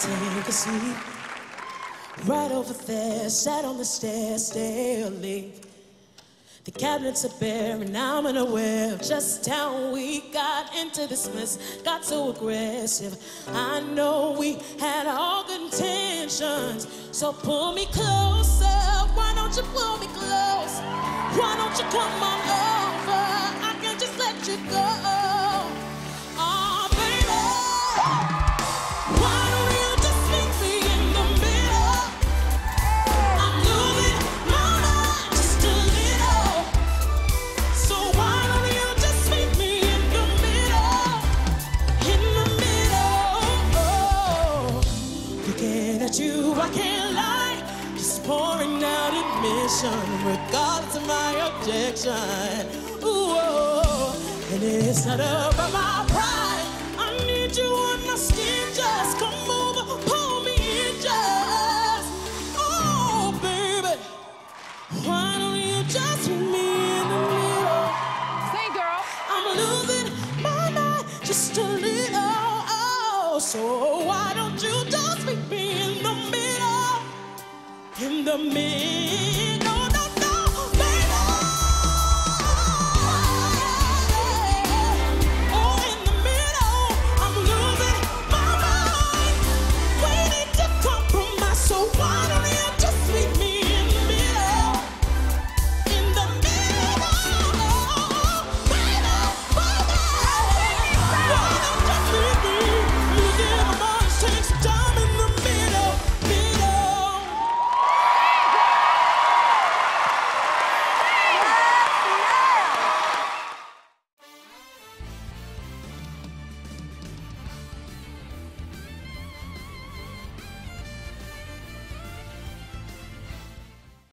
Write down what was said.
Take a seat. Right over there, sat on the stairs, leave. The cabinets are bare, and I'm unaware of just how we got into this mess. Got so aggressive. I know we had all good intentions, so pull me closer. Why don't you pull me close? Why don't you come on over? Looking at you, I can't lie. Just pouring out admission, regardless of my objection. Ooh, oh, and it's not about my pride. I need you on my skin. Just come over, pull me in, just. Oh, baby. Why don't you just meet me in the middle? Sing, girl. I'm losing my mind just a little. Oh, so why don't you the mix.